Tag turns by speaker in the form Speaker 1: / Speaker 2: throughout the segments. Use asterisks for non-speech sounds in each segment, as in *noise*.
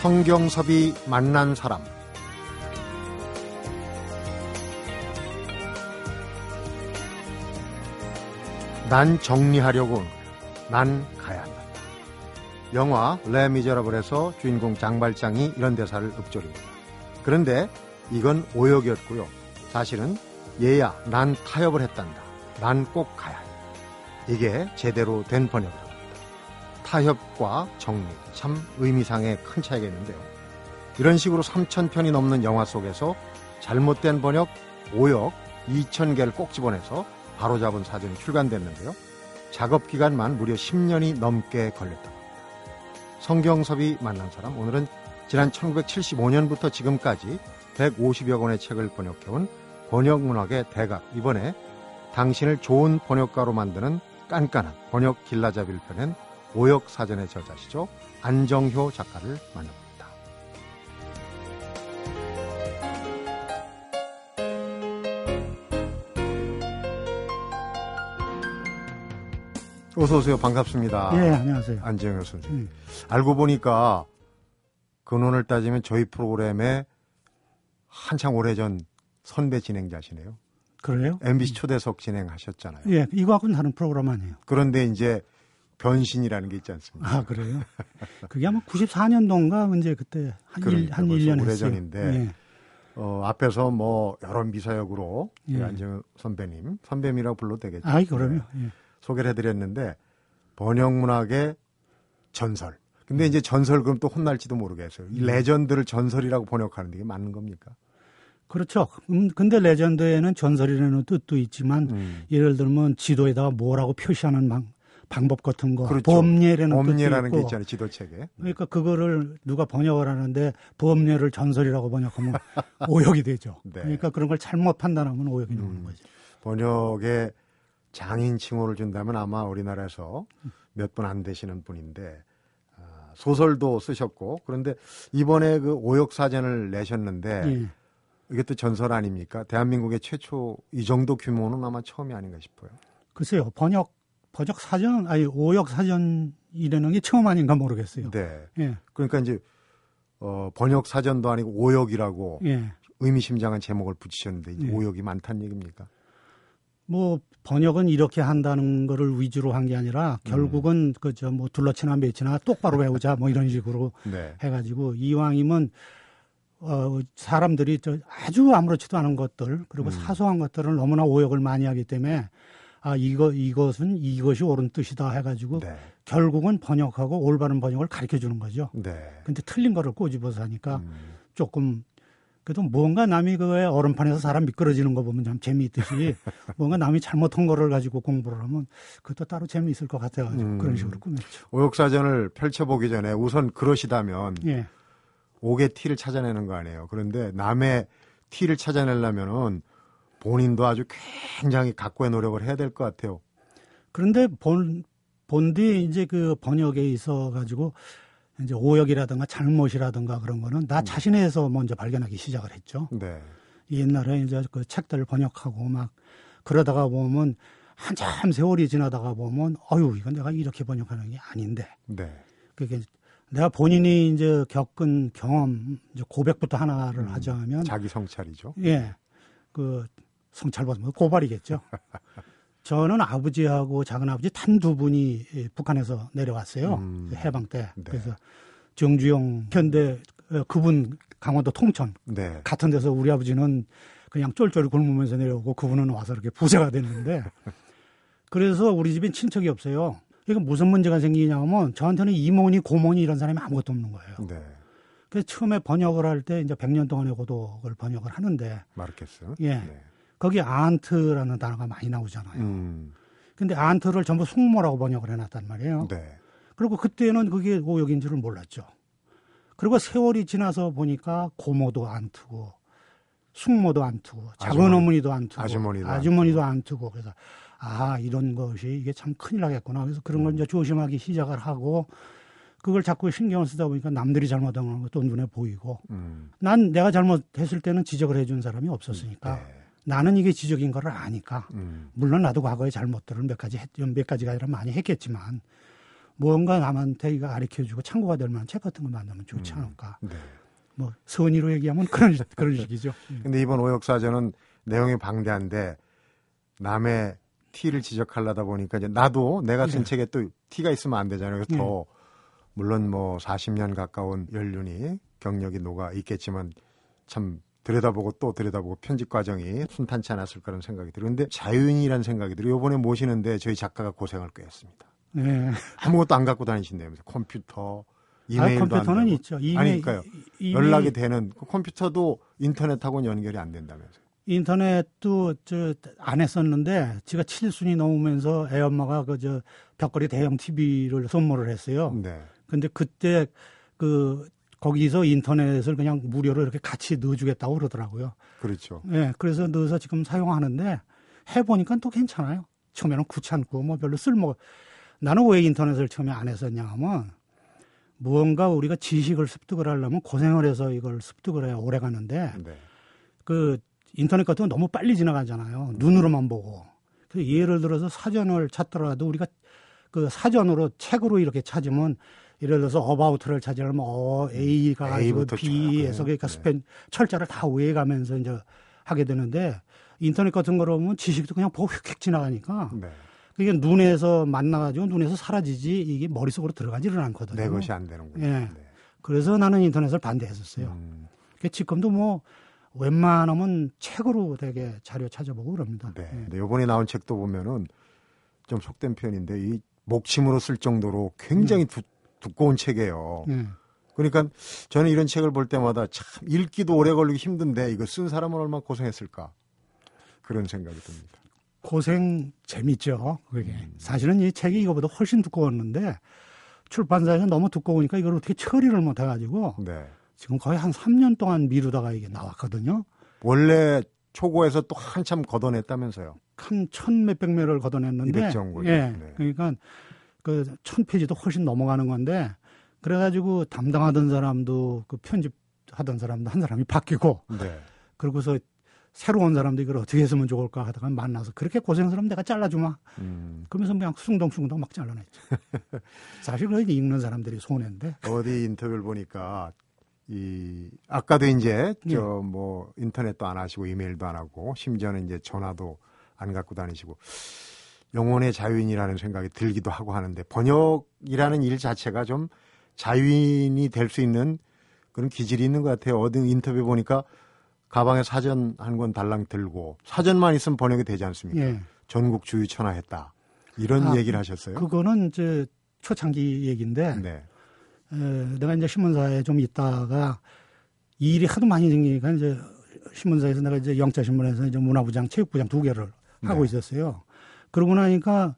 Speaker 1: 성경섭이 만난 사람 난 정리하려고 난 가야 한다. 영화 레미저라블에서 주인공 장발장이 이런 대사를 읊조립니다. 그런데 이건 오역이었고요. 사실은 얘야 난 타협을 했단다. 난 꼭 가야 해. 이게 제대로 된 번역이다. 타협과 정리 참 의미상의 큰 차이가 있는데요. 이런 식으로 3,000편이 넘는 영화 속에서 잘못된 번역, 오역 2,000개를 꼭 집어내서 바로잡은 사전이 출간됐는데요. 작업 기간만 무려 10년이 넘게 합니다. 성경섭이 만난 사람 오늘은 지난 1975년부터 지금까지 150여 권의 책을 번역해온 번역문학의 대가 이번에 당신을 좋은 번역가로 만드는 깐깐한 번역 길라잡이를 펴낸 오역 사전의 저자시죠 안정효 작가를 만납니다. 어서 오세요. 반갑습니다.
Speaker 2: 예, 안녕하세요.
Speaker 1: 안정효 선생님. 음. 알고 보니까 근원을 따지면 저희 프로그램에 한창 오래전 선배 진행자시네요.
Speaker 2: 그래요?
Speaker 1: MBC 초대석 진행하셨잖아요.
Speaker 2: 예, 이거하고는 다른 프로그램 아니에요.
Speaker 1: 그런데 이제 변신이라는 게 있지 않습니까?
Speaker 2: 아, 그래요? 그게 아마 94년도인가 언제 그때 한, 그러니까, 한 1년
Speaker 1: 오래전인데 예. 어, 앞에서 뭐 여러 미사역으로 예. 안정 선배님, 선배님이라고 불러도 되겠죠.
Speaker 2: 아, 그럼요. 네. 예.
Speaker 1: 소개를 해드렸는데 번역문학의 전설. 근데 이제 전설 그럼 또 혼날지도 모르겠어요. 이 음. 레전드를 전설이라고 번역하는 게 맞는 겁니까?
Speaker 2: 그렇죠. 음, 근데 레전드에는 전설이라는 뜻도 있지만 음. 예를 들면 지도에다가 뭐라고 표시하는 방, 방법 같은 거, 그렇죠. 범례라는
Speaker 1: 범례라는 게 있잖아요 지도책에.
Speaker 2: 그러니까 그거를 누가 번역을 하는데 범례를 전설이라고 번역하면 *laughs* 오역이 되죠. 네. 그러니까 그런 걸 잘못 판단하면 오역이 나오는 음. 거죠.
Speaker 1: 번역에 장인 칭호를 준다면 아마 우리나라에서 몇 분 안 되시는 분인데 아, 소설도 쓰셨고 그런데 이번에 그 오역 사전을 내셨는데 예. 이게 또 전설 아닙니까? 대한민국의 최초 이 정도 규모는 아마 처음이 아닌가 싶어요.
Speaker 2: 글쎄요 번역 번역 사전 아니 오역 사전 이라는 게 처음 아닌가 모르겠어요.
Speaker 1: 네. 예. 그러니까 이제 어, 번역 사전도 아니고 오역이라고 예. 의미심장한 제목을 붙이셨는데 예. 오역이 많다는 얘기입니까?
Speaker 2: 뭐 번역은 이렇게 한다는 거를 위주로 한 게 아니라 결국은 음. 그저 뭐 둘러치나 매치나 똑바로 *laughs* 배우자 뭐 이런 식으로 네. 해가지고 이왕이면 어 사람들이 저 아주 아무렇지도 않은 것들 그리고 음. 사소한 것들을 너무나 오역을 많이 하기 때문에 아 이거 이것은 이것이 옳은 뜻이다 해가지고 네. 결국은 번역하고 올바른 번역을 가르쳐 주는 거죠. 네. 근데 틀린 거를 꼬집어서 하니까 음. 조금 그래도 뭔가 남이 그에 얼음판에서 사람 미끄러지는 거 보면 참 재미있듯이 *laughs* 뭔가 남이 잘못한 거를 가지고 공부를 하면 그것도 따로 재미있을 것 같아가지고 음, 그런 식으로 꾸몄죠.
Speaker 1: 오역사전을 펼쳐보기 전에 우선 그러시다면 예. 옥의 티를 찾아내는 거 아니에요. 그런데 남의 티를 찾아내려면은 본인도 아주 굉장히 각고의 노력을 해야 될 것 같아요.
Speaker 2: 그런데 본, 본디 이제 그 번역에 있어 가지고 이제 오역이라든가 잘못이라든가 그런 거는 나 음. 자신에서 먼저 발견하기 시작을 했죠. 네. 옛날에 이제 그 책들을 번역하고 막 그러다가 보면 한참 세월이 지나다가 보면 어유 이건 내가 이렇게 번역하는 게 아닌데. 네. 그게 내가 본인이 이제 겪은 경험 이제 고백부터 하나를 음, 하자면
Speaker 1: 자기 성찰이죠.
Speaker 2: 예. 그 성찰 받으면 고발이겠죠. *laughs* 저는 아버지하고 작은아버지 단 두 분이 북한에서 내려왔어요. 음. 해방 때. 네. 그래서 정주영 현대 어, 그분 강원도 통천 네. 같은 데서 우리 아버지는 그냥 쫄쫄 굶으면서 내려오고 그분은 와서 이렇게 부자가 됐는데 *laughs* 그래서 우리 집엔 친척이 없어요. 이게 무슨 문제가 생기냐면 저한테는 이모니 고모니 이런 사람이 아무것도 없는 거예요. 네. 그래서 처음에 번역을 할 때 이제 100년 동안의 고독을 번역을 하는데
Speaker 1: 마르케스.
Speaker 2: 예. 네. 거기 안트라는 단어가 많이 나오잖아요. 음. 근데 안트를 전부 숙모라고 번역을 해놨단 말이에요. 네. 그리고 그때는 그게 오역인 줄을 몰랐죠. 그리고 세월이 지나서 보니까 고모도 안트고 숙모도 안트고 작은 어머니도 안트고 아주머니도, 아주머니도 안트고 그래서 아 이런 것이 이게 참 큰일 나겠구나. 그래서 그런 걸 음. 이제 조심하기 시작을 하고 그걸 자꾸 신경을 쓰다 보니까 남들이 잘못한 것도 눈에 보이고 음. 난 내가 잘못했을 때는 지적을 해준 사람이 없었으니까 네. 나는 이게 지적인 거를 아니까 음. 물론 나도 과거에 잘못들을 몇 가지 했, 몇 가지가 아니라 많이 했겠지만 무언가 남한테 이거 가르쳐주고 참고가 될 만한 책 같은 거 만들면 좋지 음. 않을까. 음, 네. 뭐 선의로 얘기하면 그런 *laughs* 그런 식이죠.
Speaker 1: 예. 근데 이번 오역사전은 내용이 방대한데 남의 티를 지적하려다 보니까 이제 나도 내가 쓴 네. 책에 또 티가 있으면 안 되잖아요. 그래서 네. 더 물론 뭐 40년 가까운 연륜이 경력이 녹아 있겠지만 참 들여다보고 또 들여다보고 편집 과정이 순탄치 않았을 거라는 생각이 들어요. 자유인이라는 생각이 들어요. 이번에 모시는데 저희 작가가 고생을 꾀했습니다. 네. 아무것도 안 갖고 다니신다면서 컴퓨터, 이메일도 아,
Speaker 2: 컴퓨터는 있죠.
Speaker 1: 이메일, 아니까요. 이메일, 연락이 되는 그 컴퓨터도 인터넷하고는 연결이 안 된다면서요.
Speaker 2: 인터넷도 저 안 했었는데 제가 7순위 넘으면서 애 엄마가 그 저 벽걸이 대형 TV를 선물을 했어요. 네. 근데 그때 그 거기서 인터넷을 그냥 무료로 이렇게 같이 넣어주겠다고 그러더라고요.
Speaker 1: 그렇죠.
Speaker 2: 예, 네, 그래서 넣어서 지금 사용하는데 해보니까 또 괜찮아요. 처음에는 귀찮고 뭐 별로 쓸모. 나는 왜 인터넷을 처음에 안 했었냐 하면 무언가 우리가 지식을 습득을 하려면 고생을 해서 이걸 습득을 해야 오래 가는데 네. 그 인터넷 같은 건 너무 빨리 지나가잖아요. 눈으로만 보고. 그래서 예를 들어서 사전을 찾더라도 우리가 그 사전으로 책으로 이렇게 찾으면 예를 들어서 어바우트를 찾으려면 어 A가 가지고 B에서 그러니까 네. 스펜 철자를 다 외가면서 이제 하게 되는데 인터넷 같은 거로 보면 지식도 그냥 보고 휙휙 지나가니까 네. 그게 눈에서 만나가지고 눈에서 사라지지 이게 머릿속으로 들어가지를 않거든요.
Speaker 1: 내 것이 안 되는군요.
Speaker 2: 예. 네. 그래서 나는 인터넷을 반대했었어요. 음. 지금도 뭐 웬만하면 책으로 되게 자료 찾아보고 그럽니다.
Speaker 1: 네. 네. 이번에 나온 책도 보면은 좀 속된 표현인데 이 목침으로 쓸 정도로 굉장히 네. 두, 꺼운 책이에요. 네. 그러니까 저는 이런 책을 볼 때마다 참 읽기도 오래 걸리기 힘든데 이거 쓴 사람은 얼마나 고생했을까 그런 생각이 듭니다.
Speaker 2: 고생 재밌죠. 그게 음. 사실은 이 책이 이거보다 훨씬 두꺼웠는데 출판사에서 너무 두꺼우니까 이걸 어떻게 처리를 못 해가지고 네. 지금 거의 한 3년 동안 미루다가 이게 나왔거든요.
Speaker 1: 원래 초고에서 또 한참 걷어냈다면서요?
Speaker 2: 한 천 몇백 매를 걷어냈는데.
Speaker 1: 200 정도.
Speaker 2: 예. 네. 그러니까 그 천 페이지도 훨씬 넘어가는 건데 그래가지고 담당하던 사람도 그 편집하던 사람도 한 사람이 바뀌고. 네. 그러고서 새로운 사람도 이걸 어떻게 했으면 좋을까 하다가 만나서 그렇게 고생스러면 내가 잘라주마. 음. 그러면서 그냥 숭덩숭덩 막 잘라냈죠. *laughs* 사실 그 읽는 사람들이 손해인데.
Speaker 1: 어디 인터뷰를 보니까 이 아까도 이제 네. 저뭐 인터넷도 안 하시고 이메일도 안 하고 심지어는 이제 전화도 안 갖고 다니시고 영혼의 자유인이라는 생각이 들기도 하고 하는데 번역이라는 일 자체가 좀 자유인이 될 수 있는 그런 기질이 있는 것 같아요. 어디 인터뷰 보니까 가방에 사전 한 권 달랑 들고 사전만 있으면 번역이 되지 않습니까? 예. 전국 주유 천하했다 이런 아, 얘기를 하셨어요.
Speaker 2: 그거는 이제 초창기 얘기인데 네. 에, 내가 이제 신문사에 좀 있다가 이 일이 하도 많이 생기니까 이제 신문사에서 내가 이제 영자신문에서 이제 문화부장, 체육부장 두 개를 하고 네. 있었어요. 그러고 나니까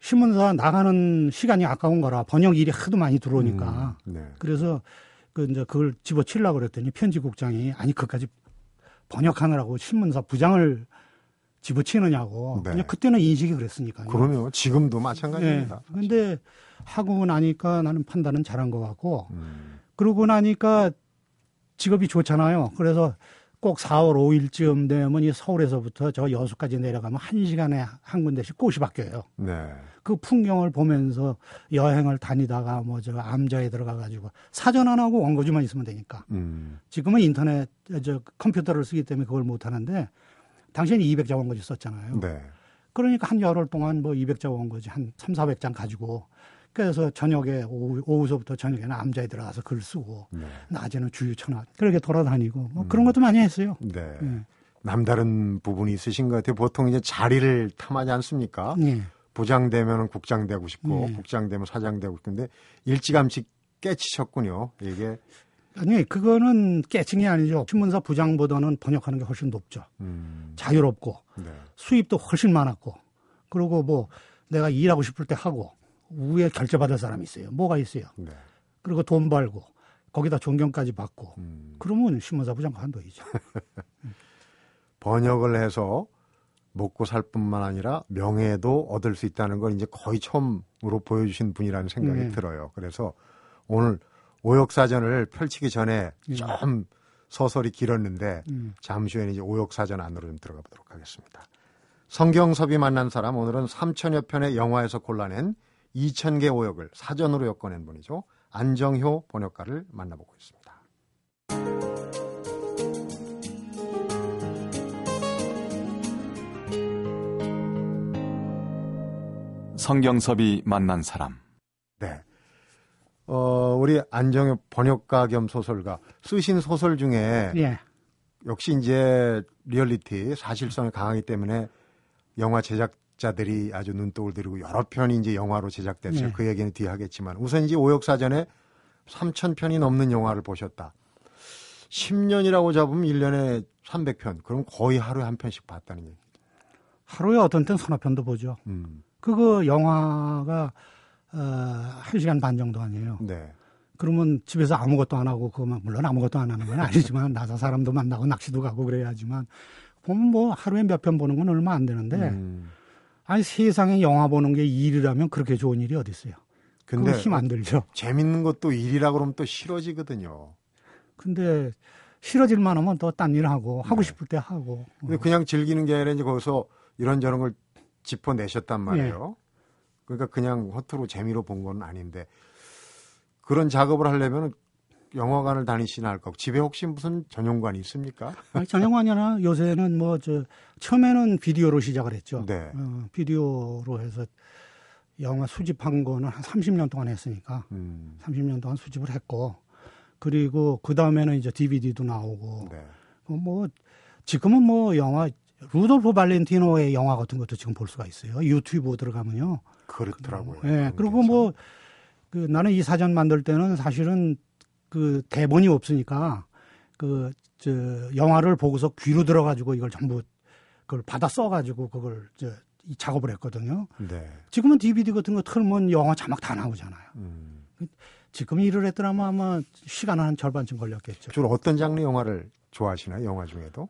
Speaker 2: 신문사 나가는 시간이 아까운 거라 번역 일이 하도 많이 들어오니까 음, 네. 그래서 그 이제 그걸 집어치려고 그랬더니 편집국장이 아니 그까지 번역하느라고 신문사 부장을 집어치느냐고. 네. 그냥 그때는 인식이 그랬으니까요.
Speaker 1: 그러면 지금도 마찬가지입니다.
Speaker 2: 네. 근데 하고 나니까 나는 판단은 잘한 것 같고, 음. 그러고 나니까 직업이 좋잖아요. 그래서 꼭 4월 5일쯤 되면 이 서울에서부터 저 여수까지 내려가면 한 시간에 한 군데씩 꽃이 바뀌어요. 네. 그 풍경을 보면서 여행을 다니다가 뭐 저 암자에 들어가 가지고 사전 안 하고 원고지만 있으면 되니까. 음. 지금은 인터넷 저 컴퓨터를 쓰기 때문에 그걸 못 하는데 당시에는 200자 원고지 썼잖아요. 네. 그러니까 한 열흘 동안 뭐 200자 원고지 한 3, 400장 가지고 그래서 저녁에 오후, 오후서부터 저녁에는 암자에 들어가서 글 쓰고 네. 낮에는 주유천하 그렇게 돌아다니고 뭐 음. 그런 것도 많이 했어요. 네. 네.
Speaker 1: 남다른 부분이 있으신 것 같아요. 보통 이제 자리를 탐하지 않습니까? 네. 부장 되면 국장 되고 싶고 네. 국장 되면 사장 되고 싶은데 일찌감치 깨치셨군요. 이게
Speaker 2: 아니 그거는 깨칭이 아니죠. 신문사 부장보다는 번역하는 게 훨씬 높죠. 음. 자유롭고 네. 수입도 훨씬 많았고 그리고 뭐 내가 일하고 싶을 때 하고 위에 결제받을 사람이 있어요. 뭐가 있어요. 네. 그리고 돈 벌고 거기다 존경까지 받고 음. 그러면 신문사 부 장 관 도이죠. *laughs*
Speaker 1: 번역을 해서 먹고 살 뿐만 아니라 명예도 얻을 수 있다는 걸 이제 거의 처음으로 보여주신 분이라는 생각이 네. 들어요. 그래서 오늘 오역사전을 펼치기 전에 네. 좀 서설이 길었는데 네. 잠시 후에는 이제 오역사전 안으로 좀 들어가 보도록 하겠습니다. 성경섭이 만난 사람 오늘은 3천여 편의 영화에서 골라낸 2,000개 오역을 사전으로 엮어낸 분이죠. 안정효 번역가를 만나보고 있습니다.
Speaker 3: 성경섭이 만난 사람.
Speaker 1: 네. 어, 우리 안정효 번역가 겸 소설가 쓰신 소설 중에 예. 역시 이제 리얼리티 사실성이 강하기 때문에 영화 제작 자들이 아주 눈독을 들이고 여러 편이 이제 영화로 제작됐어요. 예. 그 얘기는 뒤에 하겠지만 우선 이제 오역사전에 3천 편이 넘는 영화를 보셨다. 10년이라고 잡으면 1년에 300편. 그럼 거의 하루에 한 편씩 봤다는 얘기.
Speaker 2: 하루에 어떤 때는 서너 편도 보죠. 음. 그거 영화가 어, 1시간 반 정도 아니에요. 네. 그러면 집에서 아무것도 안 하고 그만 물론 아무것도 안 하는 건 아니지만 나서 사람도 만나고 낚시도 가고 그래야지만 보면 뭐 하루에 몇 편 보는 건 얼마 안 되는데 음. 아니 세상에 영화 보는 게 일이라면 그렇게 좋은 일이 어디 있어요. 근데 힘안 들죠.
Speaker 1: 재밌는 것도 일이라 그러면 또 싫어지거든요.
Speaker 2: 근데 싫어질 만하면 또 딴 일 하고 하고 네. 싶을 때 하고.
Speaker 1: 근데 그냥 즐기는 게 아니라 이제 거기서 이런저런 걸 짚어내셨단 말이에요. 네. 그러니까 그냥 허투루 재미로 본 건 아닌데 그런 작업을 하려면 영화관을 다니시나 할까? 집에 혹시 무슨 전용관이 있습니까?
Speaker 2: 아니, 전용관이 아니라 요새는 뭐 저 처음에는 비디오로 시작을 했죠. 네. 어, 비디오로 해서 영화 수집한 거는 한 30년 동안 했으니까 음. 30년 동안 수집을 했고 그리고 그 다음에는 이제 DVD도 나오고 네. 뭐 지금은 뭐 영화 루돌프 발렌티노의 영화 같은 것도 지금 볼 수가 있어요. 유튜브 들어가면요.
Speaker 1: 그렇더라고요.
Speaker 2: 예. 네, 그리고 뭐, 그 나는 이 사전 만들 때는 사실은 그 대본이 없으니까 그, 저, 영화를 보고서 귀로 들어가지고 이걸 전부 그걸 받아 써가지고 그걸 저, 이 작업을 했거든요. 네. 지금은 DVD 같은 거 틀면 영화 자막 다 나오잖아요. 음. 지금 일을 했더라면 아마 시간 한 절반쯤 걸렸겠죠.
Speaker 1: 주로 어떤 장르 영화를 좋아하시나요? 영화 중에도?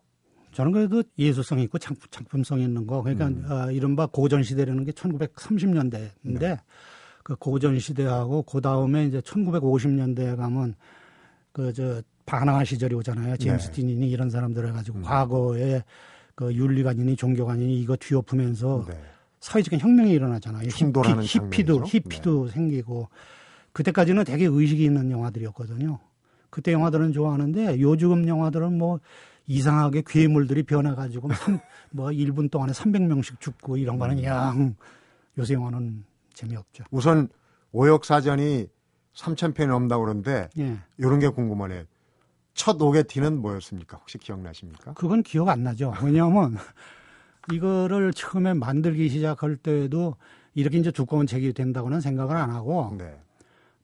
Speaker 2: 저는 그래도 예술성 있고 작품, 성 있는 거 그러니까 음. 어, 이른바 고전 시대라는 게 1930년대인데 네. 그 고전 시대하고 그 다음에 이제 1950년대에 가면 그저 바나나 시절이 오잖아요. 제임스 네. 틴이니 이런 사람들 해가지고 음. 과거에 그 윤리관이니 종교관이니 이거 뒤엎으면서 네. 사회적인 혁명이 일어나잖아요.
Speaker 1: 충돌하는
Speaker 2: 히피, 도 히피도 네. 생기고 그때까지는 되게 의식이 있는 영화들이었거든요. 그때 영화들은 좋아하는데 요즘 영화들은 뭐 이상하게 괴물들이 변해가지고 뭐 1분 *laughs* 동안에 300명씩 죽고 이런 거는 양 요새 영화는 재미없죠.
Speaker 1: 우선 오역 사전이 3,000편이 넘다고 그러는데 예. 이런 게 궁금하네. 첫 오게티는 뭐였습니까? 혹시 기억나십니까?
Speaker 2: 그건 기억 안 나죠. 왜냐하면 *laughs* 이거를 처음에 만들기 시작할 때도 이렇게 이제 두꺼운 책이 된다고는 생각을 안 하고 네.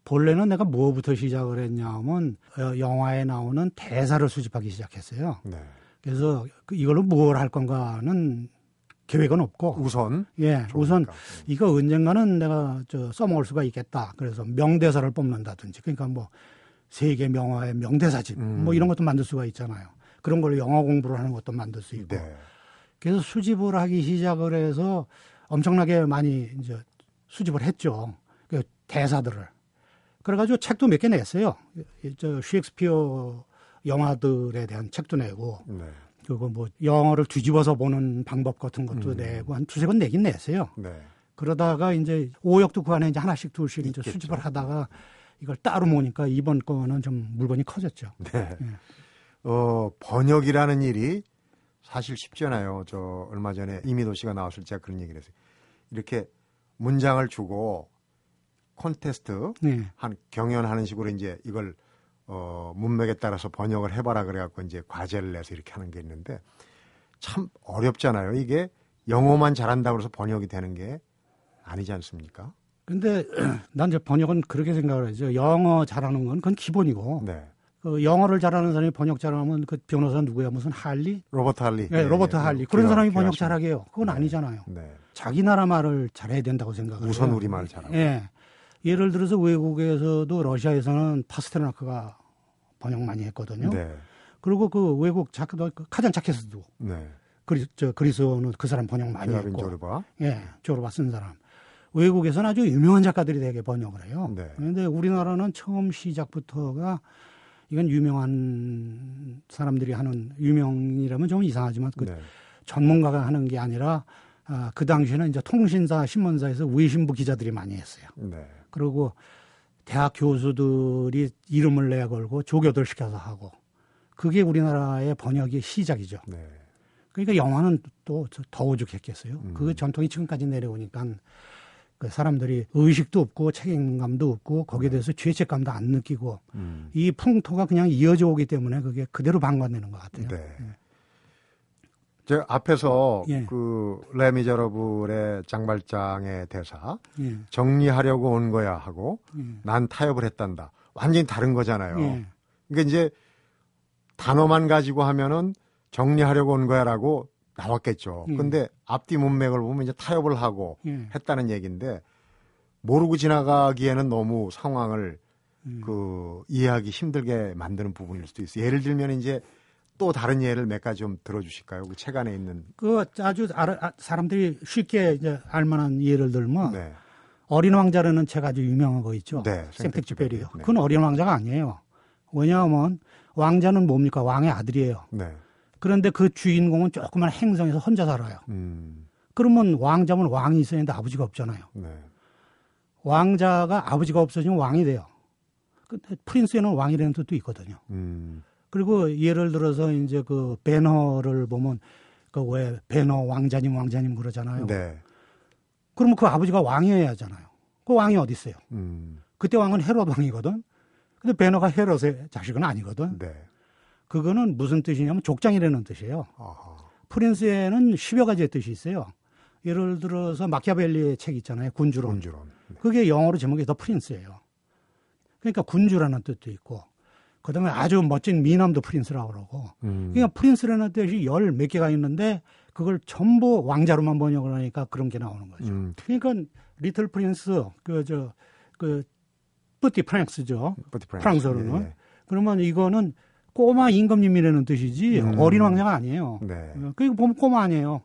Speaker 2: 본래는 내가 뭐부터 시작을 했냐면 어, 영화에 나오는 대사를 수집하기 시작했어요. 네. 그래서 그 이걸로 뭘 할 건가는 계획은 없고
Speaker 1: 우선
Speaker 2: 예 좋으니까. 우선 이거 언젠가는 내가 저 써먹을 수가 있겠다. 그래서 명대사를 뽑는다든지 그러니까 뭐 세계 명화의 명대사집 음. 뭐 이런 것도 만들 수가 있잖아요. 그런 걸로 영화 공부를 하는 것도 만들 수 있고. 네. 그래서 수집을 하기 시작을 해서 엄청나게 많이 이제 수집을 했죠. 그 대사들을. 그래가지고 책도 몇 개 냈어요. 저 셰익스피어 영화들에 대한 책도 내고 네. 그리고 뭐 영어를 뒤집어서 보는 방법 같은 것도 음. 내고 한 두세 번 내긴 냈어요. 네. 그러다가 이제 오역도 그 안에 이제 하나씩 둘씩 이제 수집을 하다가 이걸 따로 모니까 이번 거는 좀 물건이 커졌죠. 네. 네.
Speaker 1: 어, 번역이라는 일이 사실 쉽잖아요. 저 얼마 전에 이미도 씨가 나왔을 때 제가 그런 얘기를 했어요. 이렇게 문장을 주고 콘테스트 네. 한 경연하는 식으로 이제 이걸 어 문맥에 따라서 번역을 해봐라 그래갖고 이제 과제를 내서 이렇게 하는 게 있는데 참 어렵잖아요. 이게 영어만 잘한다고 해서 번역이 되는 게 아니지 않습니까?
Speaker 2: 근데 *clears throat* 난 이제 번역은 그렇게 생각을 하죠. 영어 잘하는 건 그건 기본이고. 네. 그 영어를 잘하는 사람이 번역 잘하면 그 변호사 누구야? 무슨 할리?
Speaker 1: 로버트 할리.
Speaker 2: 네, 네 로버트 네, 할리. 그런 사람이 번역 잘하게 해요. 그건 네. 아니잖아요. 네. 자기 나라 말을 잘해야 된다고 생각해요.
Speaker 1: 우선 우리 말을 잘하고.
Speaker 2: 예. 예를 들어서 외국에서도 러시아에서는 파스테르나크가 번역 많이 했거든요. 네. 그리고 그 외국 작가 카잔 차케스도 네. 그리 저 그리스어는 그 사람 번역 많이 했고.
Speaker 1: 조르바.
Speaker 2: 예, 조르바 쓴 사람. 외국에서는 아주 유명한 작가들이 되게 번역을 해요. 네. 그런데 우리나라는 처음 시작부터가 이건 유명한 사람들이 하는 유명이라면 좀 이상하지만 그 네. 전문가가 하는 게 아니라 아, 그 당시에는 이제 통신사, 신문사에서 외신부 기자들이 많이 했어요.
Speaker 1: 네.
Speaker 2: 그리고 대학 교수들이 이름을 내걸고 조교들 시켜서 하고 그게 우리나라의 번역의 시작이죠. 네. 그러니까 영화는 또 더 오죽했겠어요. 음. 그 전통이 지금까지 내려오니까 그 사람들이 의식도 없고 책임감도 없고 거기에 대해서 죄책감도 안 느끼고 음. 이 풍토가 그냥 이어져 오기 때문에 그게 그대로 방관되는 것 같아요. 네. 네.
Speaker 1: 저 앞에서 예. 그 레미저러블의 장발장의 대사 예. 정리하려고 온 거야 하고 예. 난 타협을 했단다. 완전히 다른 거잖아요. 예. 그러니까 이제 단어만 가지고 하면은 정리하려고 온 거야라고 나왔겠죠. 예. 근데 앞뒤 문맥을 보면 이제 타협을 하고 예. 했다는 얘기인데 모르고 지나가기에는 너무 상황을 음. 그 이해하기 힘들게 만드는 부분일 수도 있어요. 예를 들면 이제 또 다른 예를 몇 가지 좀 들어주실까요? 그 책 안에 있는.
Speaker 2: 그 아주 알아, 아, 사람들이 쉽게 이제 알만한 예를 들면 네. 어린 왕자라는 책 아주 유명한 거 있죠. 네, 생텍쥐페리요. 네. 그건 어린 왕자가 아니에요. 왜냐하면 왕자는 뭡니까? 왕의 아들이에요. 네. 그런데 그 주인공은 조그만 행성에서 혼자 살아요. 음. 그러면 왕자면 왕이 있어야 하는데 아버지가 없잖아요. 네. 왕자가 아버지가 없어지면 왕이 돼요. 프린스에는 왕이라는 뜻도 있거든요. 음. 그리고 예를 들어서 이제 그 배너를 보면 그 왜 배너 왕자님 왕자님 그러잖아요. 네. 그러면 그 아버지가 왕이어야 하잖아요. 그 왕이 어디 있어요? 음. 그때 왕은 헤롯 왕이거든. 근데 배너가 헤롯의 자식은 아니거든. 네. 그거는 무슨 뜻이냐면 족장이라는 뜻이에요. 아하. 프린스에는 10여 가지의 뜻이 있어요. 예를 들어서 마키아벨리의 책 있잖아요. 군주론. 군주론. 네. 그게 영어로 제목이 The Prince예요. 그러니까 군주라는 뜻도 있고 그다음에 아주 멋진 미남도 prince라고 그러고. 음. 그러니까 prince라는 뜻이 열 몇 개가 있는데 그걸 전부 왕자로만 번역을 하니까 그런 게 나오는 거죠. 음. 그러니까 Little Prince 그저그 Petit Prince죠. Petit Prince. 프랑스로는. 네. 그러면 이거는 꼬마 임금님이라는 뜻이지 음. 어린 왕자가 아니에요. 네. 그리고 보면 꼬마 아니에요.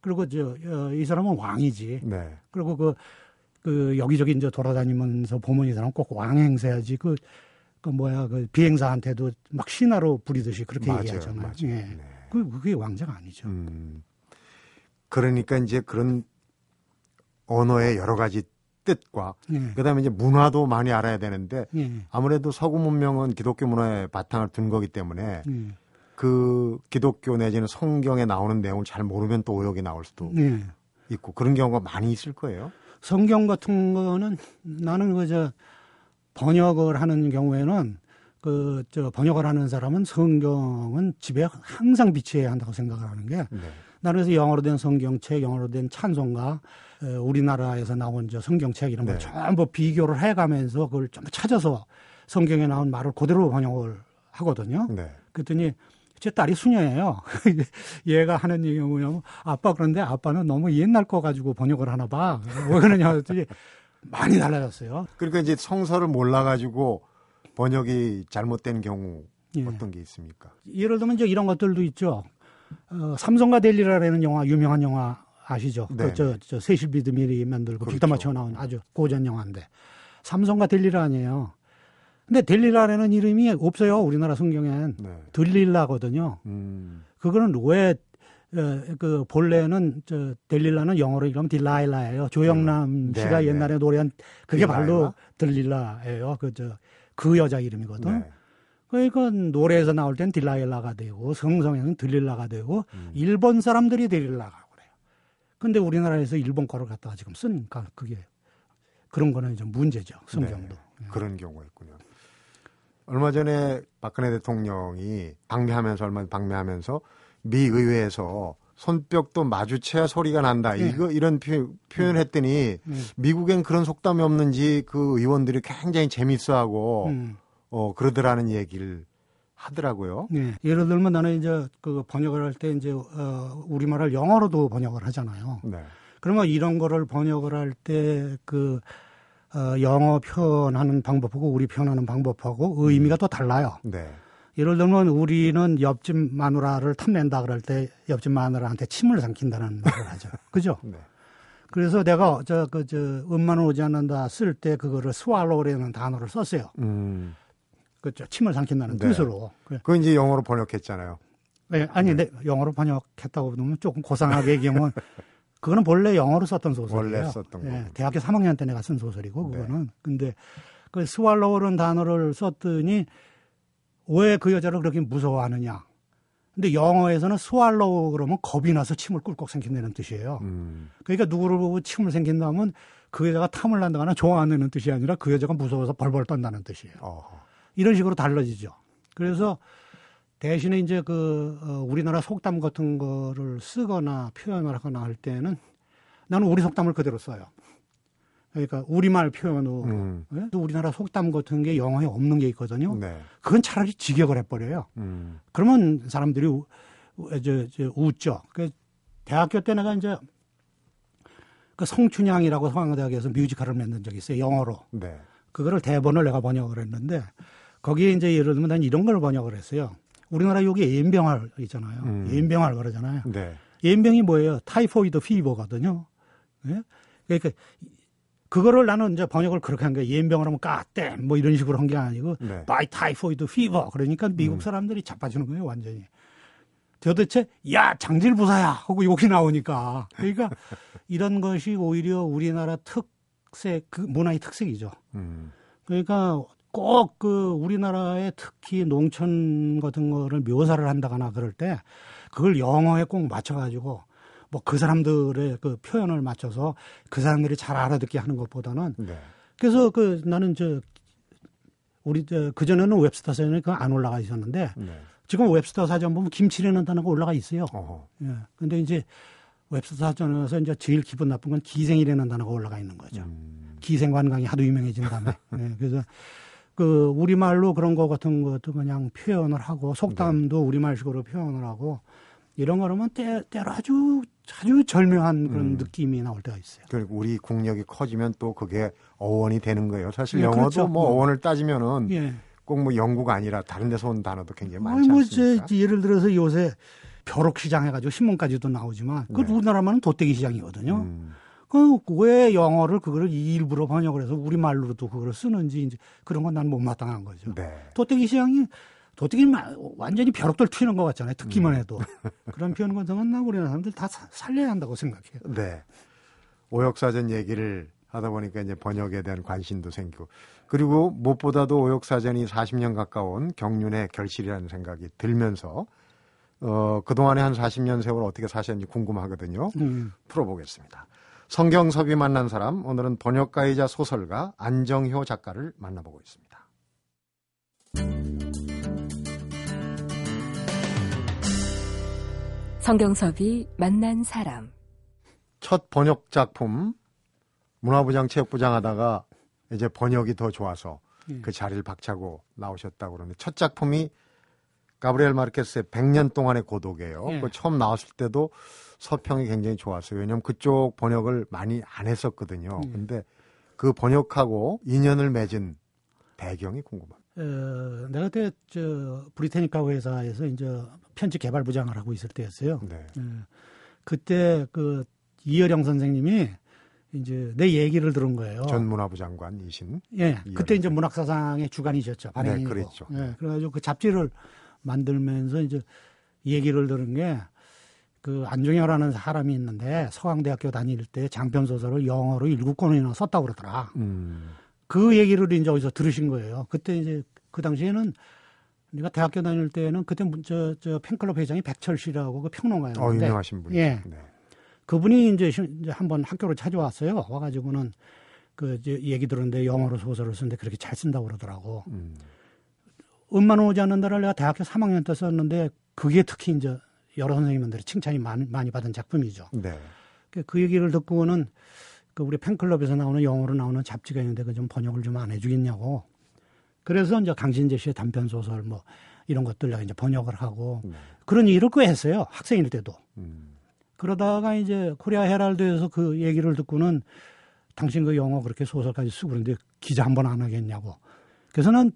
Speaker 2: 그리고 저이 어, 사람은 왕이지. 네. 그리고 그, 그 여기저기 이제 돌아다니면서 보면 이 사람 꼭 왕 행세하지. 그 그 뭐야 그 비행사한테도 막 신하로 부리듯이 그렇게 맞아요, 얘기하잖아요. 맞아요. 예. 네. 그 그게 왕자가 아니죠. 음.
Speaker 1: 그러니까 이제 그런 언어의 여러 가지 뜻과 예. 그다음에 이제 문화도 많이 알아야 되는데 예. 아무래도 서구 문명은 기독교 문화의 바탕을 둔 거기 때문에 예. 그 기독교 내지는 성경에 나오는 내용을 잘 모르면 또 오역이 나올 수도 예. 있고 그런 경우가 많이 있을 거예요.
Speaker 2: 성경 같은 거는 나는 그저 번역을 하는 경우에는 그 저 번역을 하는 사람은 성경은 집에 항상 비치해야 한다고 생각을 하는 게 네. 나는 그래서 영어로 된 성경책, 영어로 된 찬송가, 우리나라에서 나온 저 성경책 이런 걸 네. 전부 비교를 해가면서 그걸 좀 찾아서 성경에 나온 말을 그대로 번역을 하거든요. 네. 그랬더니 제 딸이 수녀예요. *laughs* 얘가 하는 얘기가 뭐냐면 아빠 그런데 아빠는 너무 옛날 거 가지고 번역을 하나 봐. 왜 그러냐 했더니 많이 달라졌어요.
Speaker 1: 그러니까 이제 성서를 몰라가지고 번역이 잘못된 경우 예. 어떤 게 있습니까?
Speaker 2: 예를 들면 이제 이런 것들도 있죠. 어, 삼성과 델리라라는 영화 유명한 영화 아시죠? 네. 그 저, 저 세실 비드 미리 만들고 그렇죠. 빅터 맞춰 나온 아주 고전 영화인데 삼성과 델리라 아니에요. 근데 델리라라는 이름이 없어요 우리나라 성경엔 네. 들릴라거든요. 음. 그거는 왜 어, 그 본래는 저 델릴라는 영어로 이러면 딜라일라예요. 조영남 네. 씨가 네, 옛날에 노래한 그게 딜라일라? 바로 딜릴라예요. 그 저그 그 여자 이름이거든. 네. 그러니까 노래에서 나올 땐 딜라일라가 되고 성성에는 들릴라가 되고 음. 일본 사람들이 딜릴라가 그래요. 근데 우리나라에서 일본 거를 갖다가 지금 쓰니까 그게 그런 거는 좀 문제죠. 성경도.
Speaker 1: 네. 그런 경우가 있군요. 얼마 전에 박근혜 대통령이 방미하면서 얼마 방미하면서 미 의회에서 손뼉도 마주쳐야 소리가 난다. 네. 이거 이런 표, 현했더니 네. 미국엔 그런 속담이 없는지 그 의원들이 굉장히 재밌어하고 음. 어 그러더라는 얘기를 하더라고요.
Speaker 2: 네. 예를 들면 나는 이제 그 번역을 할 때 이제 어 우리말을 영어로도 번역을 하잖아요. 네. 그러면 이런 거를 번역을 할 때그 어 영어 표현하는 방법하고 우리 표현하는 방법하고 의미가 또 달라요. 네. 예를 들면 우리는 옆집 마누라를 탐낸다 그럴 때 옆집 마누라한테 침을 삼킨다는 말을 하죠. *laughs* 그죠? 네. 그래서 내가 저 그저 그, 음만 오지 않는다 쓸 때 그거를 스왈로우라는 단어를 썼어요. 음. 그죠 침을 삼킨다는 네. 뜻으로.
Speaker 1: 그 이제 영어로 번역했잖아요.
Speaker 2: 네, 아니, 네. 영어로 번역했다고 보면 조금 고상하게 얘기하면 *laughs* 그거는 본래 영어로 썼던 소설이에요.
Speaker 1: 원래 썼던
Speaker 2: 예,
Speaker 1: 거.
Speaker 2: 대학교 3학년 때 내가 쓴 소설이고
Speaker 1: 네.
Speaker 2: 그거는. 근데 그 swallow라는 단어를 썼더니 왜 그 여자를 그렇게 무서워하느냐. 근데 영어에서는 swallow 그러면 겁이 나서 침을 꿀꺽 삼킨다는 뜻이에요.
Speaker 1: 음.
Speaker 2: 그러니까 누구를 보고 침을 삼킨다면 그 여자가 탐을 난다거나 좋아하는 뜻이 아니라 그 여자가 무서워서 벌벌 떤다는 뜻이에요.
Speaker 1: 어.
Speaker 2: 이런 식으로 달라지죠. 그래서 대신에 이제 그 어, 우리나라 속담 같은 거를 쓰거나 표현을 하거나 할 때는 나는 우리 속담을 그대로 써요. 그러니까 우리말 표현으로
Speaker 1: 음.
Speaker 2: 예? 또 우리나라 속담 같은 게 영어에 없는 게 있거든요.
Speaker 1: 네.
Speaker 2: 그건 차라리 직역을 해버려요.
Speaker 1: 음.
Speaker 2: 그러면 사람들이 우, 우- 저, 저, 웃죠. 그 대학교 때 내가 이제 그 성춘향이라고 서강대학에서 뮤지컬을 만든 적이 있어요. 영어로.
Speaker 1: 네.
Speaker 2: 그거를 대본을 내가 번역을 했는데 거기에 이제 예를 들면 난 이런 걸 번역을 했어요. 우리나라 여기 옘병할 있잖아요.
Speaker 1: 음.
Speaker 2: 옘병할 그러잖아요.
Speaker 1: 네.
Speaker 2: 옘병이 뭐예요? Typhoid fever거든요. 예? 그러니까 그거를 나는 이제 번역을 그렇게 한 거예요. 옘병을 하면 goddamn 뭐 이런 식으로 한 게 아니고
Speaker 1: 네.
Speaker 2: By typhoid fever 그러니까 미국 사람들이 자빠지는 거예요 완전히. 도대체 야 장질부사야 하고 욕이 나오니까 그러니까 *laughs* 이런 것이 오히려 우리나라 특색 그 문화의 특색이죠.
Speaker 1: 음.
Speaker 2: 그러니까 꼭 그 우리나라의 특히 농촌 같은 거를 묘사를 한다거나 그럴 때 그걸 영어에 꼭 맞춰가지고 뭐 그 사람들의 그 표현을 맞춰서 그 사람들이 잘 알아듣게 하는 것보다는
Speaker 1: 네.
Speaker 2: 그래서 그 나는 저 우리 그 전에는 웹스터 사전에 그 안 올라가 있었는데
Speaker 1: 네.
Speaker 2: 지금 웹스터 사전 보면 김치라는 단어가 올라가 있어요.
Speaker 1: 어허.
Speaker 2: 예. 근데 이제 웹스터 사전에서 이제 제일 기분 나쁜 건 기생이라는 단어가 올라가 있는 거죠.
Speaker 1: 음.
Speaker 2: 기생 관광이 하도 유명해진 다음에. *laughs* 예, 그래서 그 우리말로 그런 거 같은 것도 그냥 표현을 하고 속담도
Speaker 1: 네.
Speaker 2: 우리말식으로 표현을 하고 이런 거라면 때, 때로 아주 아주 절묘한 그런
Speaker 1: 음.
Speaker 2: 느낌이 나올 때가 있어요.
Speaker 1: 그리고 우리 국력이 커지면 또 그게 어원이 되는 거예요. 사실
Speaker 2: 예,
Speaker 1: 영어도
Speaker 2: 그렇죠.
Speaker 1: 뭐
Speaker 2: 음.
Speaker 1: 어원을 따지면은
Speaker 2: 예.
Speaker 1: 꼭뭐 영구가 아니라 다른 데서 온 단어도 굉장히 많지
Speaker 2: 뭐
Speaker 1: 않습니까?
Speaker 2: 제, 예를 들어서 요새 벼룩시장 해가지고 신문까지도 나오지만 그
Speaker 1: 네.
Speaker 2: 우리나라만은 도떼기 시장이거든요.
Speaker 1: 음.
Speaker 2: 그왜 영어를 그거를 일부러 번역을 해서 우리 말로도 그거를 쓰는지 이제 그런 건 난 못마땅한 거죠.
Speaker 1: 네.
Speaker 2: 도떼기 시장이 마- 완전히 벼룩들 튀는 것 같잖아요. 듣기만
Speaker 1: 음.
Speaker 2: 해도 그런 표현 건나 우리나라 사람들 다 사- 살려야 한다고 생각해요.
Speaker 1: 네. 오역사전 얘기를 하다 보니까 이제 번역에 대한 관심도 생기고 그리고 무엇보다도 오역사전이 40년 가까운 경륜의 결실이라는 생각이 들면서 어, 그동안의 한 40년 세월 어떻게 사셨는지 궁금하거든요.
Speaker 2: 음.
Speaker 1: 풀어보겠습니다. 성경섭이 만난 사람 오늘은 번역가이자 소설가 안정효 작가를 만나보고 있습니다.
Speaker 4: 성경섭이 만난 사람.
Speaker 1: 첫 번역 작품 문화부장 체육부장 하다가 이제 번역이 더 좋아서
Speaker 2: 예.
Speaker 1: 그 자리를 박차고 나오셨다고 그러는데 첫 작품이 가브리엘 마르케스의 100년 동안의 고독이에요.
Speaker 2: 예.
Speaker 1: 그 처음 나왔을 때도 서평이 굉장히 좋았어요. 왜냐하면 그쪽 번역을 많이 안 했었거든요.
Speaker 2: 예.
Speaker 1: 근데 그 번역하고 인연을 맺은 배경이 궁금합니다.
Speaker 2: 어, 내가 그때 저 브리테니카 회사에서 이제 편집 개발 부장을 하고 있을 때였어요.
Speaker 1: 네.
Speaker 2: 예. 그때 그 이여령 선생님이 이제 내 얘기를 들은 거예요.
Speaker 1: 전 문화부 장관이신
Speaker 2: 예, 그때 이제 문학사상의 주간이셨죠. 발행이고.
Speaker 1: 네, 그랬죠.
Speaker 2: 예, 그래가지고 그 잡지를 만들면서 이제 얘기를 들은 게 그 안중열라는 사람이 있는데 서강대학교 다닐 때 장편 소설을 영어로 일곱 권이나 썼다고 그러더라.
Speaker 1: 음,
Speaker 2: 그 얘기를 이제 어디서 들으신 거예요. 그때 이제 그 당시에는 내가 대학교 다닐 때는 그때 문- 저, 저 팬클럽 회장이 백철 씨라고 그
Speaker 1: 어,
Speaker 2: 평론가였는데
Speaker 1: 유명하신 분이
Speaker 2: 예.
Speaker 1: 네.
Speaker 2: 그분이 이제, 한번 학교로 찾아왔어요. 와가지고는 그 이제 얘기 들었는데 영어로 소설을 쓰는데 그렇게 잘 쓴다고 그러더라고.
Speaker 1: 음,
Speaker 2: 음만 오지 않는 날을 내가 대학교 3학년 때 썼는데 그게 특히 이제 여러 선생님들이 칭찬이 많이, 많이 받은 작품이죠.
Speaker 1: 네.
Speaker 2: 그- 그 얘기를 듣고는 그 우리 팬클럽에서 나오는 영어로 나오는 잡지가 있는데 그 좀 번역을 좀 안 해주겠냐고. 그래서 이제 강신재 씨의 단편 소설 뭐 이런 것들 내가 이제 번역을 하고
Speaker 1: 네.
Speaker 2: 그런 일을 꽤 했어요. 학생일 때도.
Speaker 1: 음,
Speaker 2: 그러다가 이제 코리아 헤랄드에서 그 얘기를 듣고는 당신 그 영어 그렇게 소설까지 쓰고 그런데 기자 한 번 안 하겠냐고. 그래서 는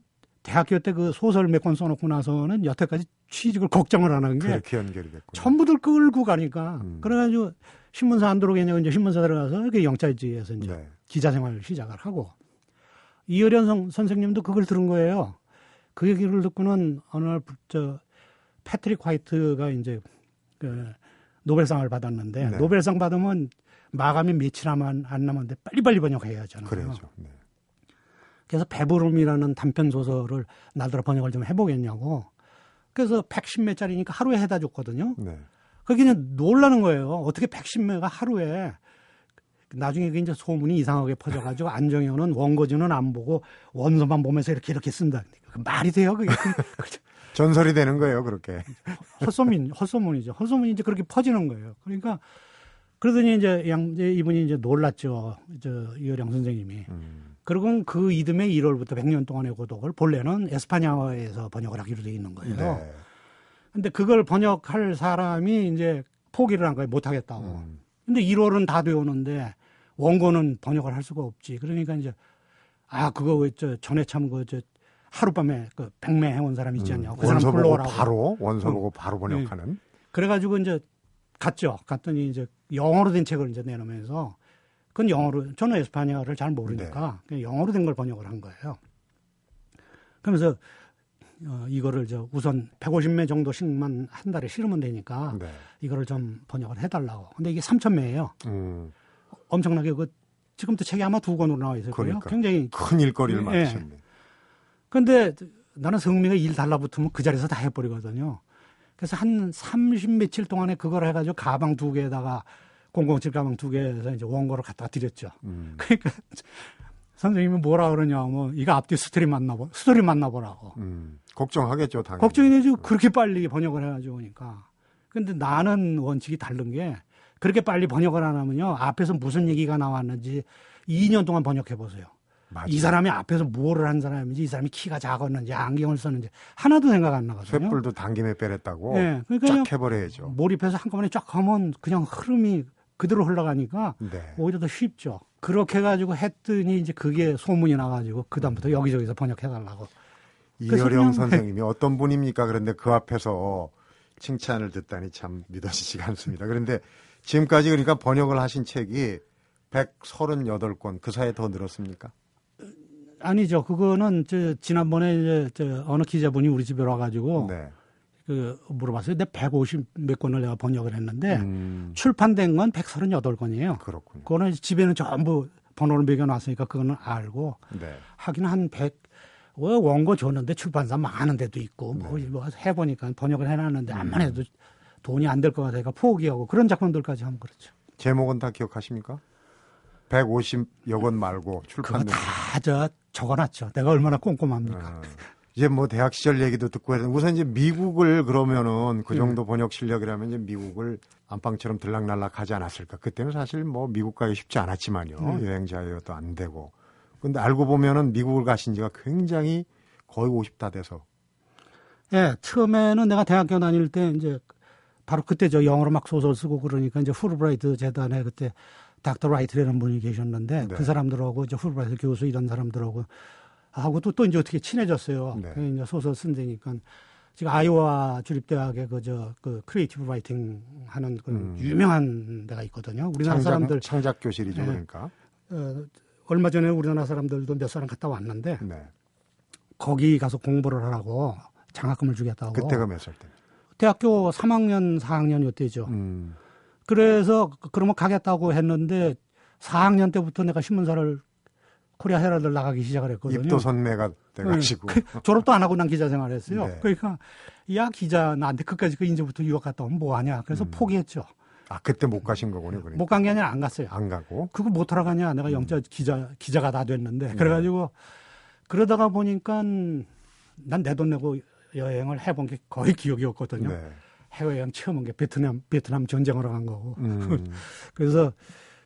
Speaker 2: 대학교 때 그 소설 몇 권 써놓고 나서는 여태까지 취직을 걱정을 안 한 게
Speaker 1: 그렇게 연결이 됐군요.
Speaker 2: 전부들 끌고 가니까
Speaker 1: 음.
Speaker 2: 그래가지고 신문사 안 들어오겠냐고 이제 신문사 들어가서 이렇게 영자지에서 이제
Speaker 1: 네.
Speaker 2: 기자 생활을 시작을 하고 이효련 선- 선생님도 그걸 들은 거예요. 그 얘기를 듣고는 어느 날 저 패트릭 화이트가 이제 그 노벨상을 받았는데 네. 노벨상 받으면 마감이 며칠 안 남았는데 빨리빨리 번역해야 하잖아요.
Speaker 1: 그래야죠. 네.
Speaker 2: 그래서 배부름이라는 단편 소설을 나더러 번역을 좀 해보겠냐고. 그래서 110몇 짜리니까 하루에 해다 줬거든요. 네. 그게 그냥 놀라는 거예요. 어떻게 110매가 하루에 나중에 그 이제 소문이 이상하게 퍼져가지고 안정현은 원고지는 안 보고 원서만 보면서 이렇게 이렇게 쓴다. 그 말이 돼요, 그게. *laughs*
Speaker 1: 전설이 되는 거예요, 그렇게.
Speaker 2: 헛소문, 헛소문이죠. 헛소문이 이제 그렇게 퍼지는 거예요. 그러니까 그러더니 이제 양, 이분이 이제 놀랐죠. 저 이효령 선생님이. 음. 그리고 그 이듬해 1월부터 100년 동안의 고독을 본래는 에스파냐어에서 번역을 하기로 돼 있는 거예요. 네. 근데 그걸 번역할 사람이 이제 포기를 한 거예요. 못 하겠다고. 음. 근데 1월은 다 되오는데 원고는 번역을 할 수가 없지. 그러니까 이제 아 그거 저 전에 참 그저 하룻밤에 그 백매 해온 사람 있지 않냐. 음. 그
Speaker 1: 사람 불러오라고. 바로 원서 보고 바로 번역하는. 네.
Speaker 2: 그래가지고 이제 갔죠. 갔더니 이제 영어로 된 책을 이제 내놓으면서 그건 영어로 저는 에스파냐를 잘 모르니까 네. 영어로 된 걸 번역을 한 거예요. 그러면서 어, 이거를 저 우선 150매 정도씩만 한 달에 실으면 되니까 네. 이거를 좀 번역을 해달라고. 근데 이게 3,000매예요. 음. 엄청나게 그 지금도 책이 아마 두 권으로 나와 있을 거예요. 그러니까. 굉장히
Speaker 1: 큰 일거리를 예. 맡으셨네.
Speaker 2: 그런데 나는 성미가 일 달라붙으면 그 자리에서 다 해버리거든요. 그래서 한 30 며칠 동안에 그걸 해가지고 가방 두 개에다가 007 가방 두 개에서 이제 원고를 갖다 드렸죠. 음. *laughs* 그러니까 선생님이 뭐라 그러냐, 뭐, 이거 앞뒤 스토리 맞나 보, 스토리 맞나 보라고. 음.
Speaker 1: 걱정하겠죠, 당연히.
Speaker 2: 걱정이 되죠. 그렇게 빨리 번역을 해가지고 오니까. 근데 나는 원칙이 다른 게 그렇게 빨리 번역을 안 하면요. 앞에서 무슨 얘기가 나왔는지 2년 동안 번역해 보세요. 이 사람이 앞에서 뭐를 한 사람인지 이 사람이 키가 작았는지 안경을 썼는지 하나도 생각 안 나거든요.
Speaker 1: 쇠뿔도 단김에 빼랬다고 네, 그러니까 쫙 해버려야죠.
Speaker 2: 몰입해서 한꺼번에 쫙 하면 그냥 흐름이 그대로 흘러가니까 네. 오히려 더 쉽죠. 그렇게 해가지고 했더니 이제 그게 소문이 나가지고 그다음부터 여기저기서 번역해달라고.
Speaker 1: 이효령 선생님이 어떤 분입니까? 그런데 그 앞에서 칭찬을 듣다니 참 믿어지지가 않습니다. 그런데 지금까지 그러니까 번역을 하신 책이 138권 그 사이에 더 늘었습니까?
Speaker 2: 아니죠. 그거는 저 지난번에 이제 저 어느 기자분이 우리 집에 와가지고 네. 그 물어봤어요. 근데 150 몇 권을 내가 번역을 했는데 음. 출판된 건 138권이에요.
Speaker 1: 그렇군요.
Speaker 2: 그거는 집에는 전부 번호를 매겨놨으니까 그거는 알고 네. 하긴 한 100, 뭐 원고 줬는데 출판사 많은 데도 있고 뭐, 네. 뭐 해보니까 번역을 해놨는데 음. 암만 해도 돈이 안 될 것 같으니까 포기하고 그런 작품들까지 하면 그렇죠.
Speaker 1: 제목은 다 기억하십니까? 150여 권 말고 출판
Speaker 2: 그거 다저 적어놨죠. 내가 얼마나 꼼꼼합니까? 어.
Speaker 1: 이제 뭐 대학 시절 얘기도 듣고 해서 우선 이제 미국을 그러면은 그 정도 음. 번역 실력이라면 이제 미국을 안방처럼 들락날락 하지 않았을까. 그때는 사실 뭐 미국 가기 쉽지 않았지만요. 음. 여행자여도 안 되고. 근데 알고 보면은 미국을 가신 지가 굉장히 거의 50다 돼서.
Speaker 2: 예, 네, 처음에는 내가 대학교 다닐 때 이제 바로 그때 저 영어로 막 소설 쓰고 그러니까 이제 풀브라이트 재단에 그때 닥터 라이트라는 분이 계셨는데 네. 그 사람들하고 이제 풀브라이트 교수 이런 사람들하고 하고 또, 또 이제 어떻게 친해졌어요. 네. 그 이제 소설 쓴다니까 지금 아이오와 주립대학에 그저 그 creative writing 하는 그 음. 유명한 데가 있거든요. 우리나라
Speaker 1: 창작,
Speaker 2: 사람들
Speaker 1: 창작 교실이죠, 네. 그러니까.
Speaker 2: 어, 얼마 전에 우리나라 사람들도 몇 사람 갔다 왔는데 네. 거기 가서 공부를 하라고 장학금을 주겠다고.
Speaker 1: 그때가 몇 살 때?
Speaker 2: 대학교 3학년, 4학년 요때죠. 음. 그래서 그러면 가겠다고 했는데 4학년 때부터 내가 신문사를 코리아 헤럴드 나가기 시작을 했거든요.
Speaker 1: 입도 선매가 돼가지고.
Speaker 2: 네. 그 졸업도 안 하고 난 기자 생활을 했어요. 네. 그러니까 야 기자 나한테 끝까지 그 인제부터 유학 갔다 오면 뭐 하냐. 그래서 음. 포기했죠.
Speaker 1: 아 그때 못 가신 거군요. 그러니까.
Speaker 2: 못간 게 아니라 안 갔어요.
Speaker 1: 안 가고.
Speaker 2: 그거 못 하러 가냐. 내가 음. 영자 기자 기자가 다 됐는데 네. 그래가지고 그러다가 보니까 난 내 돈 내고 여행을 해본 게 거의 기억이 없거든요. 네. 해외여행 처음 온 게 베트남 베트남 전쟁하러 간 거고. 음. *laughs* 그래서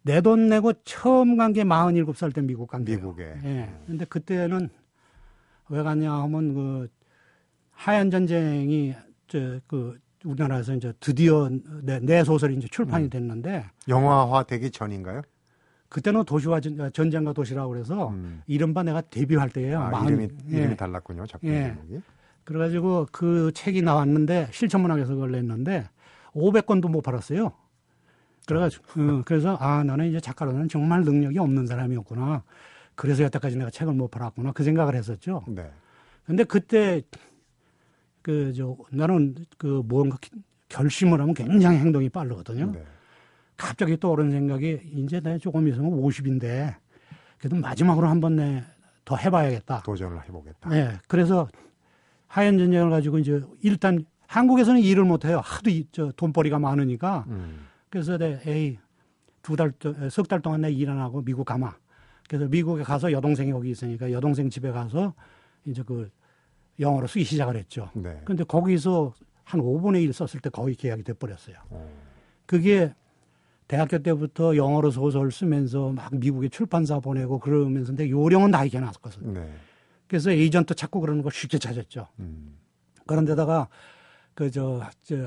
Speaker 2: 내 돈 내고 처음 간 게 47살 때 미국 간 거예요.
Speaker 1: 미국에.
Speaker 2: 예. 근데 그때는 왜 갔냐 하면 그 하얀 전쟁이 저그 우리나라에서 이제 드디어 내, 내 소설이 이제 출판이 음. 됐는데
Speaker 1: 영화화 되기 전인가요?
Speaker 2: 그때는 도시화 전, 전쟁과 도시라고 그래서 음. 이른바 내가 데뷔할 때예요.
Speaker 1: 아, 이름이 예. 이름이 달랐군요. 작품 예. 제목이.
Speaker 2: 그래가지고 그 책이 나왔는데 실천문학에서 그걸 냈는데 500권도 못 팔았어요. 그래가지고 어, 그래서 아 나는 이제 작가로는 정말 능력이 없는 사람이었구나. 그래서 여태까지 내가 책을 못 팔았구나 그 생각을 했었죠. 네. 근데 그때 그 저 나는 그 뭔가 결심을 하면 굉장히 행동이 빠르거든요. 네. 갑자기 떠오른 생각이 이제 내 조금 있으면 50인데 그래도 마지막으로 한 번 내 더 해봐야겠다.
Speaker 1: 도전을 해보겠다.
Speaker 2: 네. 그래서 하얀 전쟁을 가지고 이제 일단 한국에서는 일을 못해요. 하도 저 돈벌이가 많으니까. 음. 그래서 내 에이 두 달, 석 달 동안 내 일 안 하고 미국 가마. 그래서 미국에 가서 여동생이 거기 있으니까 여동생 집에 가서 이제 그 영어로 쓰기 시작을 했죠. 네. 근데 거기서 한 5분의 1 썼을 때 거의 계약이 돼버렸어요. 어. 그게 대학교 때부터 영어로 소설 쓰면서 막 미국에 출판사 보내고 그러면서 근데 요령은 다 있겨놨었거든요. 네. 그래서 에이전트 찾고 그러는 거 쉽게 찾았죠. 음. 그런데다가 그저 저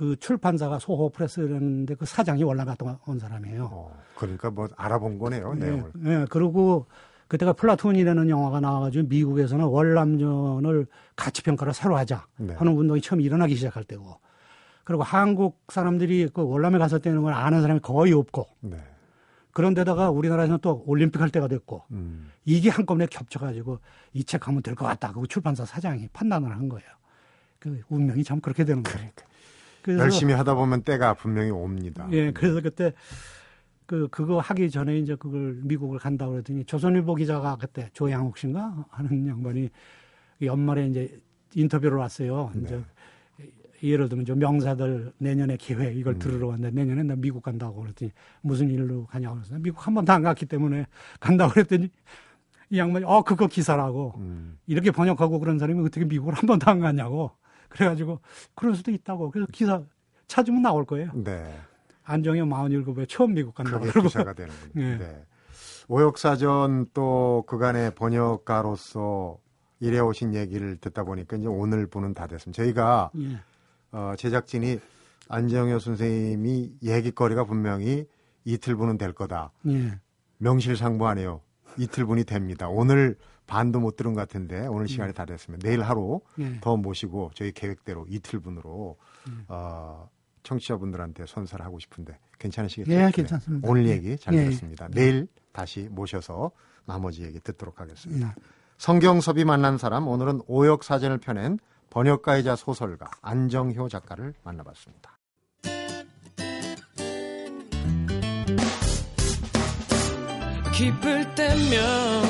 Speaker 2: 그 출판사가 소호 프레스라는데 그 사장이 월남 갔다 온 사람이에요. 어,
Speaker 1: 그러니까 뭐 알아본 거네요, 네, 내용을.
Speaker 2: 네, 그리고 그때가 플래툰이라는 영화가 나와가지고 미국에서는 월남전을 가치 평가를 새로 하자 네. 하는 운동이 처음 일어나기 시작할 때고, 그리고 한국 사람들이 그 월남에 갔었다는 걸 아는 사람이 거의 없고, 네. 그런데다가 우리나라에서는 또 올림픽 할 때가 됐고, 음. 이게 한꺼번에 겹쳐가지고 이 책 하면 될 것 같다. 그 출판사 사장이 판단을 한 거예요. 그 운명이 참 그렇게 되는 거예요. 그러니까.
Speaker 1: 그래서, 열심히 하다 보면 때가 분명히 옵니다.
Speaker 2: 예, 그래서 그때 그 그거 하기 전에 이제 그걸 미국을 간다고 그랬더니 조선일보 기자가 그때 조양욱 씨인가 하는 양반이 연말에 이제 인터뷰를 왔어요. 네. 이제 예를 들면 저 명사들 내년에 기회 이걸 음. 들으러 왔는데 내년에 나 미국 간다고 그랬더니 무슨 일로 가냐고 그래서 미국 한 번도 안 갔기 때문에 간다고 그랬더니 이 양반이 어 그거 기사라고 음. 이렇게 번역하고 그런 사람이 어떻게 미국을 한 번도 안 갔냐고 그래가지고 그럴 수도 있다고. 그래서 기사 찾으면 나올 거예요. 네. 안정현 47에 처음 미국 간다고.
Speaker 1: 그게 기사가 되는군요. *laughs* 네. 네. 오역사전 또 그간의 번역가로서 일해 오신 얘기를 듣다 보니까 이제 오늘 분은 다 됐습니다. 저희가 예. 어, 제작진이 안정효 선생님이 얘기거리가 분명히 이틀 분은 될 거다. 예. 명실상부하네요. 이틀 분이 됩니다. 오늘 반도 못 들은 것 같은데 오늘 네. 시간이 다 됐으면 내일 하루 네. 더 모시고 저희 계획대로 이틀분으로 네. 어, 청취자분들한테 선사를 하고 싶은데 괜찮으시겠죠?
Speaker 2: 네, 괜찮습니다.
Speaker 1: 오늘 얘기 잘 들었습니다. 내일 다시 모셔서 나머지 얘기 듣도록 하겠습니다. 성경섭이 만난 사람 오늘은 오역 사전을 펴낸 번역가이자 소설가 안정효 작가를 만나봤습니다. 기쁠 때면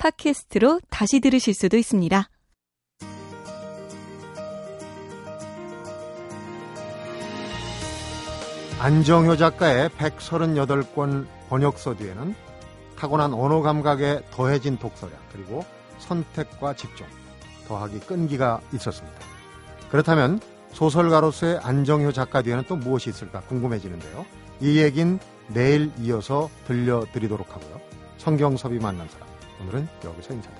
Speaker 5: 팟캐스트로 다시 들으실 수도 있습니다.
Speaker 1: 안정효 작가의 138권 번역서 뒤에는 타고난 언어 감각에 더해진 독서력 그리고 선택과 집중 더하기 끈기가 있었습니다. 그렇다면 소설가로서의 안정효 작가 뒤에는 또 무엇이 있을까 궁금해지는데요. 이 얘긴 내일 이어서 들려드리도록 하고요. 성경섭이 만난 사람 오늘은 여기서 인사드립니다.